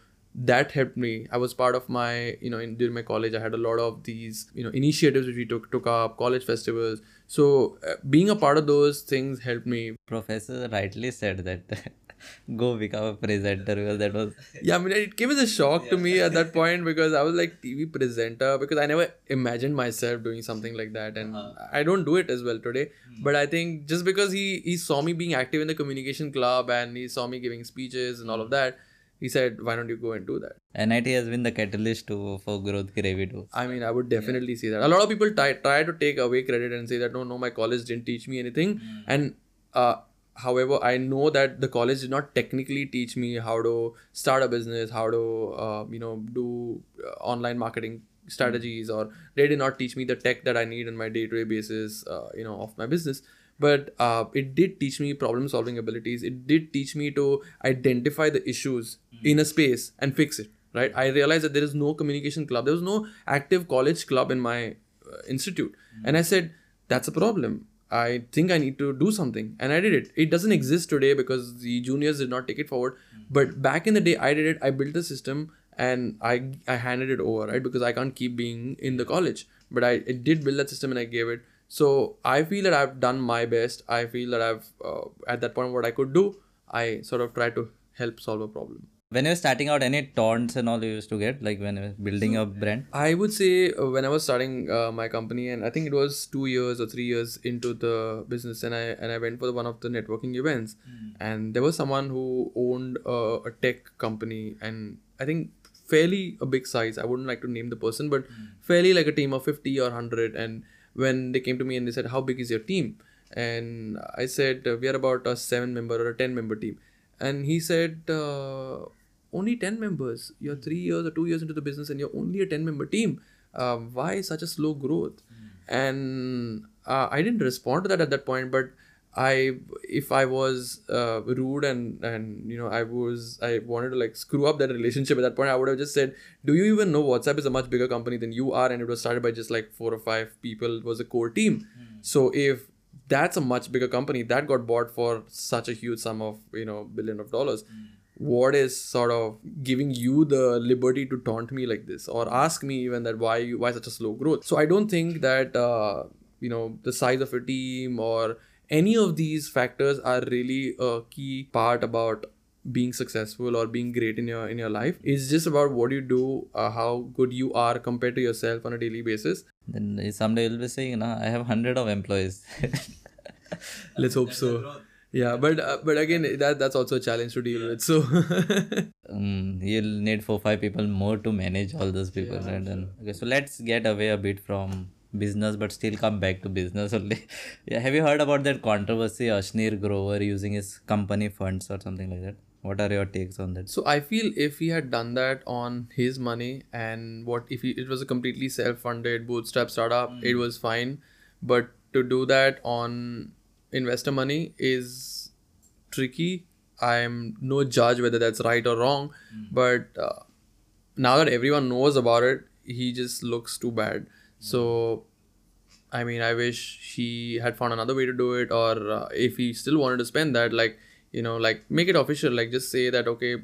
that helped me i was part of my you know in, during my college i had a lot of these you know initiatives which we took took up college festivals so uh, being a part of those things helped me professor rightly said that go become a presenter because that was yeah i mean it came as a shock yeah. to me at that point because i was like tv presenter because i never imagined myself doing something like that and uh-huh. i don't do it as well today mm-hmm. but i think just because he he saw me being active in the communication club and he saw me giving speeches and all of that he said why don't you go and do that? Nit has been the catalyst to for growth gravy too. I mean i would definitely yeah. see that. A lot of people try, try to take away credit and say that no no my college didn't teach me anything. Mm. and uh, however i know that the college did not technically teach me how to start a business how to uh, you know do uh, online marketing strategies or they did not teach me the tech that i need on my day-to-day basis uh, you know of my business but uh, it did teach me problem solving abilities it did teach me to identify the issues mm-hmm. in a space and fix it right i realized that there is no communication club there was no active college club in my uh, institute mm-hmm. and i said that's a problem I think I need to do something. And I did it. It doesn't exist today because the juniors did not take it forward. Mm-hmm. But back in the day, I did it. I built the system and I, I handed it over, right? Because I can't keep being in the college. But I, I did build that system and I gave it. So I feel that I've done my best. I feel that I've, uh, at that point, what I could do, I sort of try to help solve a problem. When you were starting out, any taunts and all you used to get, like when you were building a brand? I would say uh, when I was starting uh, my company, and I think it was two years or three years into the business, and I and I went for one of the networking events, and there was someone who owned uh, a tech company, and I think fairly a big size. I wouldn't like to name the person, but fairly like a team of fifty or hundred. And when they came to me and they said, "How big is your team?" and I said, "We are about a seven member or a ten member team," and he said. Uh, only 10 members. You're three years or two years into the business and you're only a 10 member team. Uh, why such a slow growth? And uh, i didn't respond to that at that point but i if i was uh, rude and and you know i was i wanted to like screw up that relationship at that point i would have just said do you even know whatsapp is a much bigger company than you are? And it was started by just like four or five people it was a core team. So if that's a much bigger company that got bought for such a huge sum of you know billion of dollars what is sort of giving you the liberty to taunt me like this or ask me even that why you why such a slow growth? So i don't think that uh, you know the size of a team or any of these factors are really a key part about being successful or being great in your in your life. It's just about what you do uh, how good you are compared to yourself on a daily basis. Then someday you'll be saying, you know, I have hundred of employees. let's hope so. Yeah but uh, but again that that's also a challenge to deal with so. Um, you'll need four five people more to manage all those people right? And okay so let's get away a bit from business but still come back to business only yeah have you heard about that controversy Ashneer Grover using his company funds or something like that what are your takes on that So I feel if he had done that on his money and what if he, it was a completely self-funded bootstrap startup, it was fine. But to do that on investor money is tricky. I'm no judge whether that's right or wrong, but uh, now that everyone knows about it, he just looks too bad. So I mean, I wish he had found another way to do it, or uh, if he still wanted to spend that, like, you know, like make it official, like just say that, okay,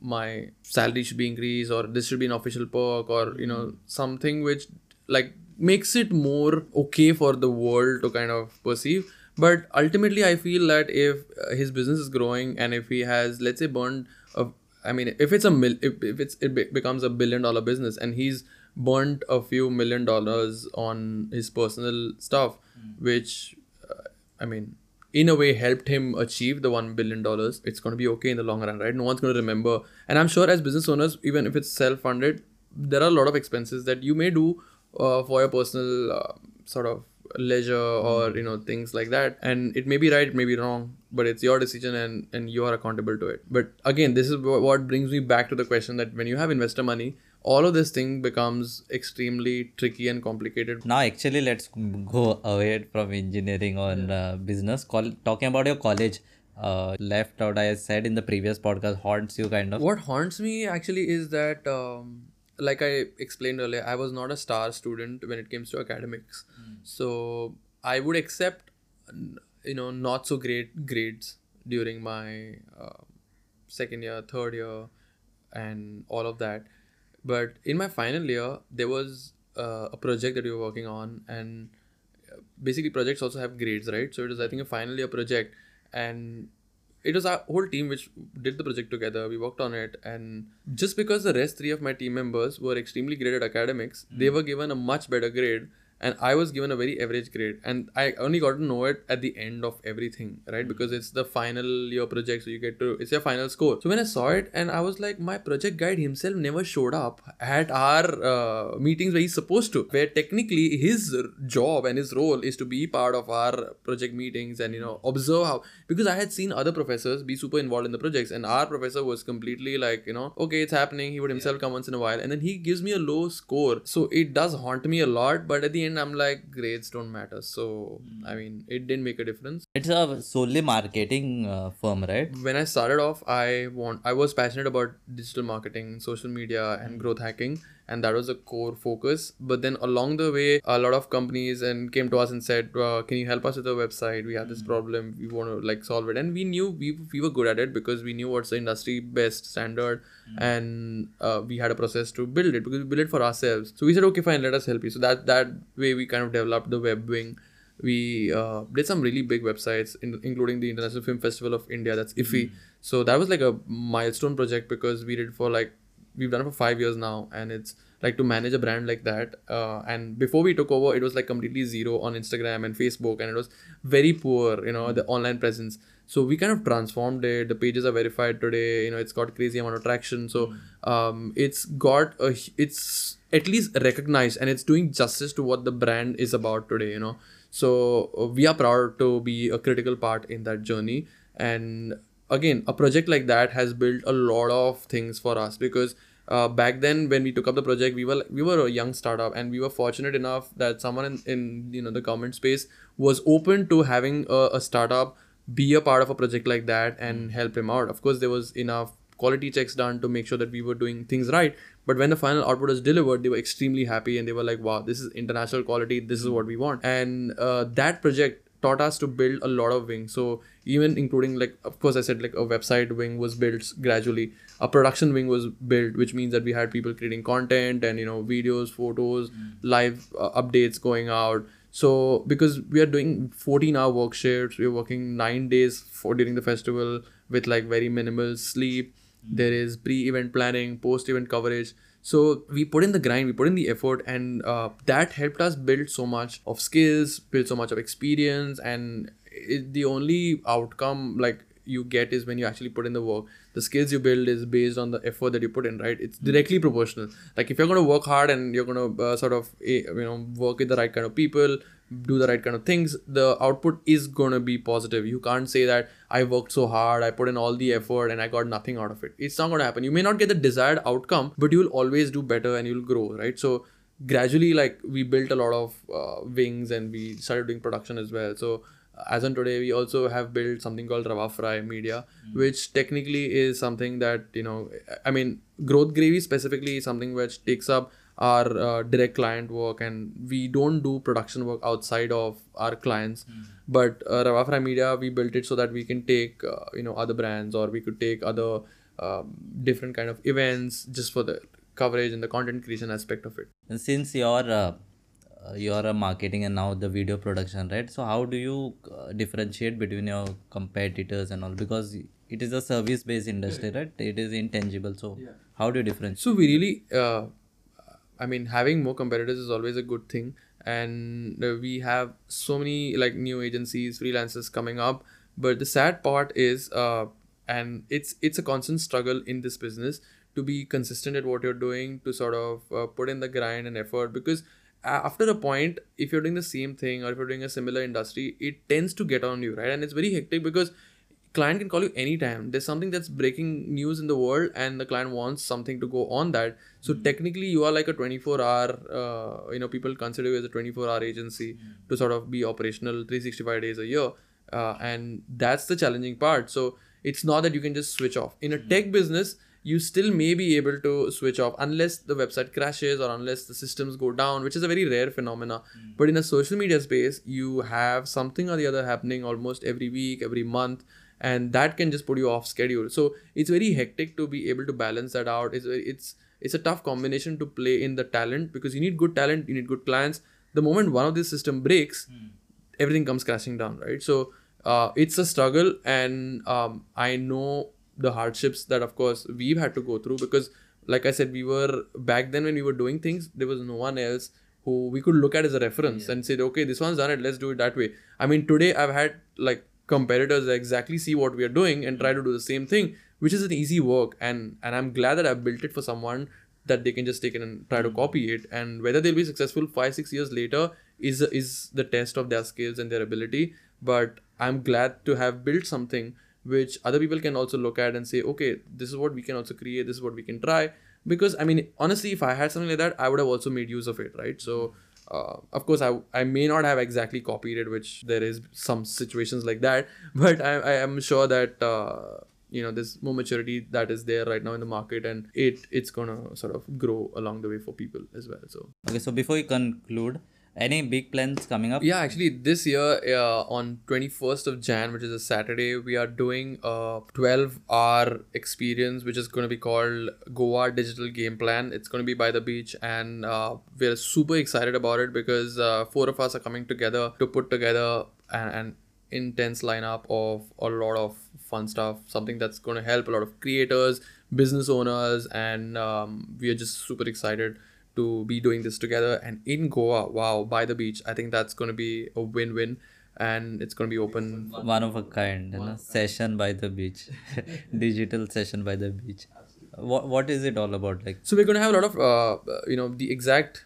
my salary should be increased, or this should be an official perk, or, you know, something which, like, makes it more okay for the world to kind of perceive. But ultimately, I feel that if uh, his business is growing and if he has, let's say, burned a I mean, if it's a mil, if, if it's it be- becomes a billion dollar business and he's burnt a few million dollars on his personal stuff, which uh, I mean, in a way helped him achieve the one billion dollars. It's going to be okay in the long run, right? No one's going to remember. And I'm sure as business owners, even if it's self funded, there are a lot of expenses that you may do uh, for your personal uh, sort of leisure or you know things like that and it may be right it may be wrong but it's your decision and and you are accountable to it but again this is wh- what brings me back to the question that when you have investor money all of this thing becomes extremely tricky and complicated. Now actually let's go away from engineering on uh, business. Col- talking about your college uh, left out i said in the previous podcast haunts you kind of. What haunts me actually is that um, like i explained earlier i was not a star student when it comes to academics. So i would accept you know not so great grades during my uh, second year third year and all of that but in my final year there was uh, a project that we were working on and uh, basically projects also have grades right? So it was i think a final year project and it was our whole team which did the project together. We worked on it and just because the rest three of my team members were extremely great at academics they were given a much better grade and i was given a very average grade and i only got to know it at the end of everything right? Because it's the final year project so you get to it's your final score. So when i saw it and i was like my project guide himself never showed up at our uh, meetings where he's supposed to where technically his job and his role is to be part of our project meetings and you know observe how because i had seen other professors be super involved in the projects and our professor was completely like you know okay it's happening he would himself come once in a while and then he gives me a low score. So it does haunt me a lot but at the end i'm like grades don't matter. So i mean it didn't make a difference. It's a solely marketing uh, firm right? When I started off, I want I was passionate about digital marketing, social media, and growth hacking, and that was a core focus. But then along the way, a lot of companies and came to us and said, uh, "Can you help us with the website? We have this problem. We want to like solve it." And we knew we we were good at it because we knew what's the industry best standard, and uh, we had a process to build it because we built it for ourselves. So we said, "Okay, fine, let us help you." So that that way we kind of developed the web wing we uh, did some really big websites in, including the international film festival of india that's ifi So that was like a milestone project because we did for like we've done it for five years now, and it's like to manage a brand like that. Uh, and before we took over, it was like completely zero on Instagram and Facebook, and it was very poor, you know, the online presence. So we kind of transformed it. The pages are verified today. You know, it's got crazy amount of traction. So um, it's got a it's at least recognized and it's doing justice to what the brand is about today. You know, so uh, we are proud to be a critical part in that journey. And again, a project like that has built a lot of things for us because uh, back then when we took up the project we were we were a young startup and we were fortunate enough that someone in, in you know the government space was open to having a, a startup be a part of a project like that and help him out. Of course there was enough quality checks done to make sure that we were doing things right but when the final output was delivered they were extremely happy and they were like wow this is international quality. This is what we want. And uh, that project taught us to build a lot of wings. So even including like of course i said like a website wing was built gradually. A production wing was built which means that we had people creating content and you know videos photos live uh, updates going out. So because we are doing 14 hour work shifts we're working nine days for during the festival with like very minimal sleep. There is pre-event planning post-event coverage so we put in the grind we put in the effort and uh, that helped us build so much of skills build so much of experience and it, the only outcome like you get is when you actually put in the work the skills you build is based on the effort that you put in right? It's directly proportional. Like if you're going to work hard and you're going to uh, sort of eh, you know work with the right kind of people do the right kind of things the output is going to be positive. You can't say that i worked so hard i put in all the effort and i got nothing out of it. It's not going to happen. You may not get the desired outcome but you will always do better and you'll grow right? So gradually like we built a lot of uh, wings and we started doing production as well. So as on today we also have built something called Rava Fry Media, which technically is something that you know. I mean, Growth Gravy specifically is something which takes up our uh, direct client work, and we don't do production work outside of our clients. But uh, Rava Fry Media, we built it so that we can take uh, you know other brands, or we could take other um, different kind of events just for the coverage and the content creation aspect of it. And since you're uh, uh, you're a marketing and now the video production, right? So how do you uh, differentiate between your competitors and all? Because it is a service-based industry, right? It is intangible. So how do you differentiate? So we really, uh, I mean, having more competitors is always a good thing, and uh, we have so many like new agencies, freelancers coming up. But the sad part is, uh, and it's it's a constant struggle in this business to be consistent at what you're doing, to sort of uh, put in the grind and effort because a- after a point if you're doing the same thing or if you're doing a similar industry it tends to get on you right? And it's very hectic because client can call you anytime. There's something that's breaking news in the world and the client wants something to go on that. So technically you are like a 24 hour uh, you know people consider you as a 24 hour agency to sort of be operational 365 days a year uh, and that's the challenging part. So it's not that you can just switch off. In a tech business you still may be able to switch off unless the website crashes or unless the systems go down which is a very rare phenomena. But in a social media space you have something or the other happening almost every week every month and that can just put you off schedule. So it's very hectic to be able to balance that out. It's it's it's a tough combination to play in the talent because you need good talent you need good clients. The moment one of these system breaks everything comes crashing down right? So uh, it's a struggle and um, i know the hardships that of course we've had to go through because like i said we were back then when we were doing things there was no one else who we could look at as a reference and say okay this one's done it let's do it that way. I mean today i've had like competitors that exactly see what we are doing and try to do the same thing which is an easy work and and i'm glad that i've built it for someone that they can just take it and try to copy mm. it. And whether they'll be successful five six years later is is the test of their skills and their ability. But i'm glad to have built something which other people can also look at and say okay this is what we can also create this is what we can try. Because i mean honestly if i had something like that i would have also made use of it right? So uh, of course I, I may not have exactly copied it which there is some situations like that but i, I am sure that uh, you know there's more maturity that is there right now in the market and it it's gonna sort of grow along the way for people as well so. Okay, so before you conclude, any big plans coming up? yeah actually this year uh, on 21st of jan which is a saturday we are doing a 12 hour experience which is going to be called goa digital game plan it's going to be by the beach and uh, we're super excited about it because uh, four of us are coming together to put together an, and intense lineup of a lot of fun stuff. Something that's going to help a lot of creators, business owners, and um, we are just super excited to be doing this together. And in Goa, wow, by the beach, I think that's going to be a win-win. And it's going to be open one of a kind you know session by the beach digital session by the beach what, what is it all about like So we're going to have a lot of, uh, you know, the exact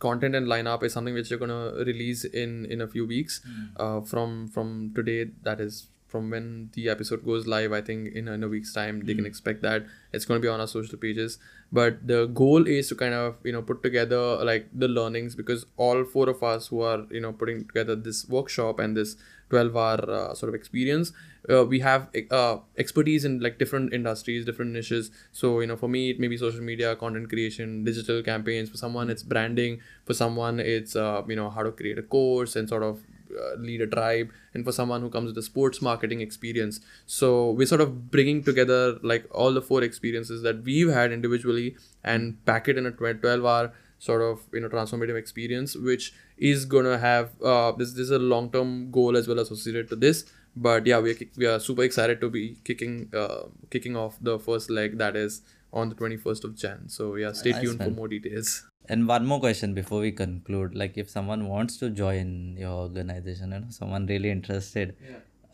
content and lineup is something which you're going to release in in a few weeks. Uh, from from today, that is from when the episode goes live. I think in, in a week's time they can expect that. It's going to be on our social pages. But the goal is to kind of you know put together like the learnings because all four of us who are you know putting together this workshop and this 12 hour uh, sort of experience uh, we have uh, expertise in like different industries different niches. So you know for me it may be social media content creation digital campaigns. For someone it's branding. For someone it's uh, you know how to create a course and sort of uh, lead a tribe and for someone who comes with a sports marketing experience. So we're sort of bringing together like all the four experiences that we've had individually and pack it in a 12 hour sort of you know transformative experience which is gonna have uh, this, this is a long term goal as well associated to this. But yeah we are, we are super excited to be kicking uh, kicking off the first leg that is on the 21st of jan. So yeah stay Nice, tuned for more details and one more question before we conclude. Like if someone wants to join your organization you know someone really interested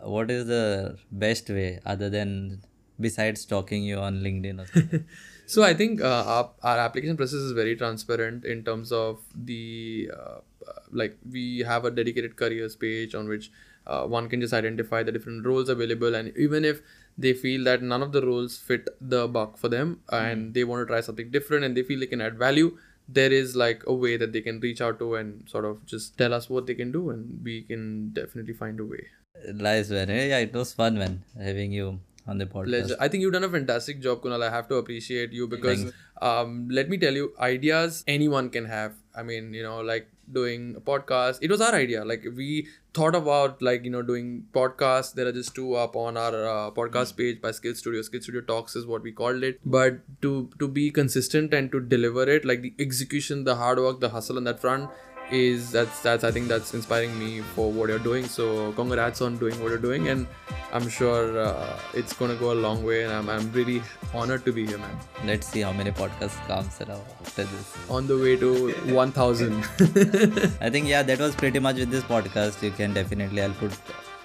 what is the best way other than besides stalking you on linkedin or something? So I think uh, our, our application process is very transparent in terms of the uh, uh, like we have a dedicated careers page on which uh, one can just identify the different roles available. And even if they feel that none of the roles fit the buck for them and they want to try something different and they feel they can add value there is like a way that they can reach out to and sort of just tell us what they can do and we can definitely find a way nice man yeah it was fun man having you on the podcast Pleasure. I think you've done a fantastic job, Kunal. I have to appreciate you because um, let me tell you, ideas anyone can have. I mean, you know, like doing a podcast. It was our idea. Like we thought about like you know doing podcasts. There are just two up on our uh, podcast page by Skill Studio. Skill Studio Talks is what we called it. But to to be consistent and to deliver it, like the execution, the hard work, the hustle on that front is that's that's I think that's inspiring me for what you're doing. So congrats on doing what you're doing, and I'm sure uh, it's gonna go a long way. And I'm I'm really honored to be here, man. let's see how many podcasts comes around after this On the way to 1,000. I think yeah, that was pretty much with this podcast. You can definitely I'll put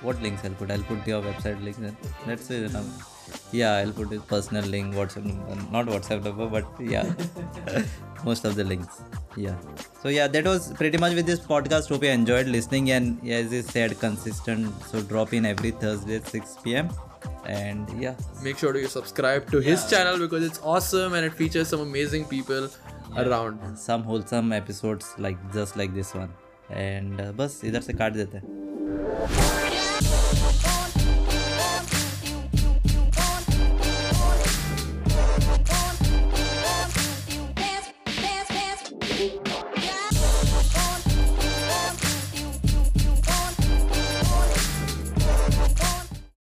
what links I'll put. I'll put your website link. then. Let's know, yeah, I'll put his personal link, WhatsApp number, not WhatsApp number, but yeah, most of the links. Yeah. So yeah, that was pretty much with this podcast. Hope you enjoyed listening and yeah, as I said, consistent. So drop in every Thursday at 6 p.m. And yeah, Make sure to subscribe to his channel because it's awesome and it features some amazing people around. some wholesome episodes like just like this one. And uh, बस इधर से काट देते हैं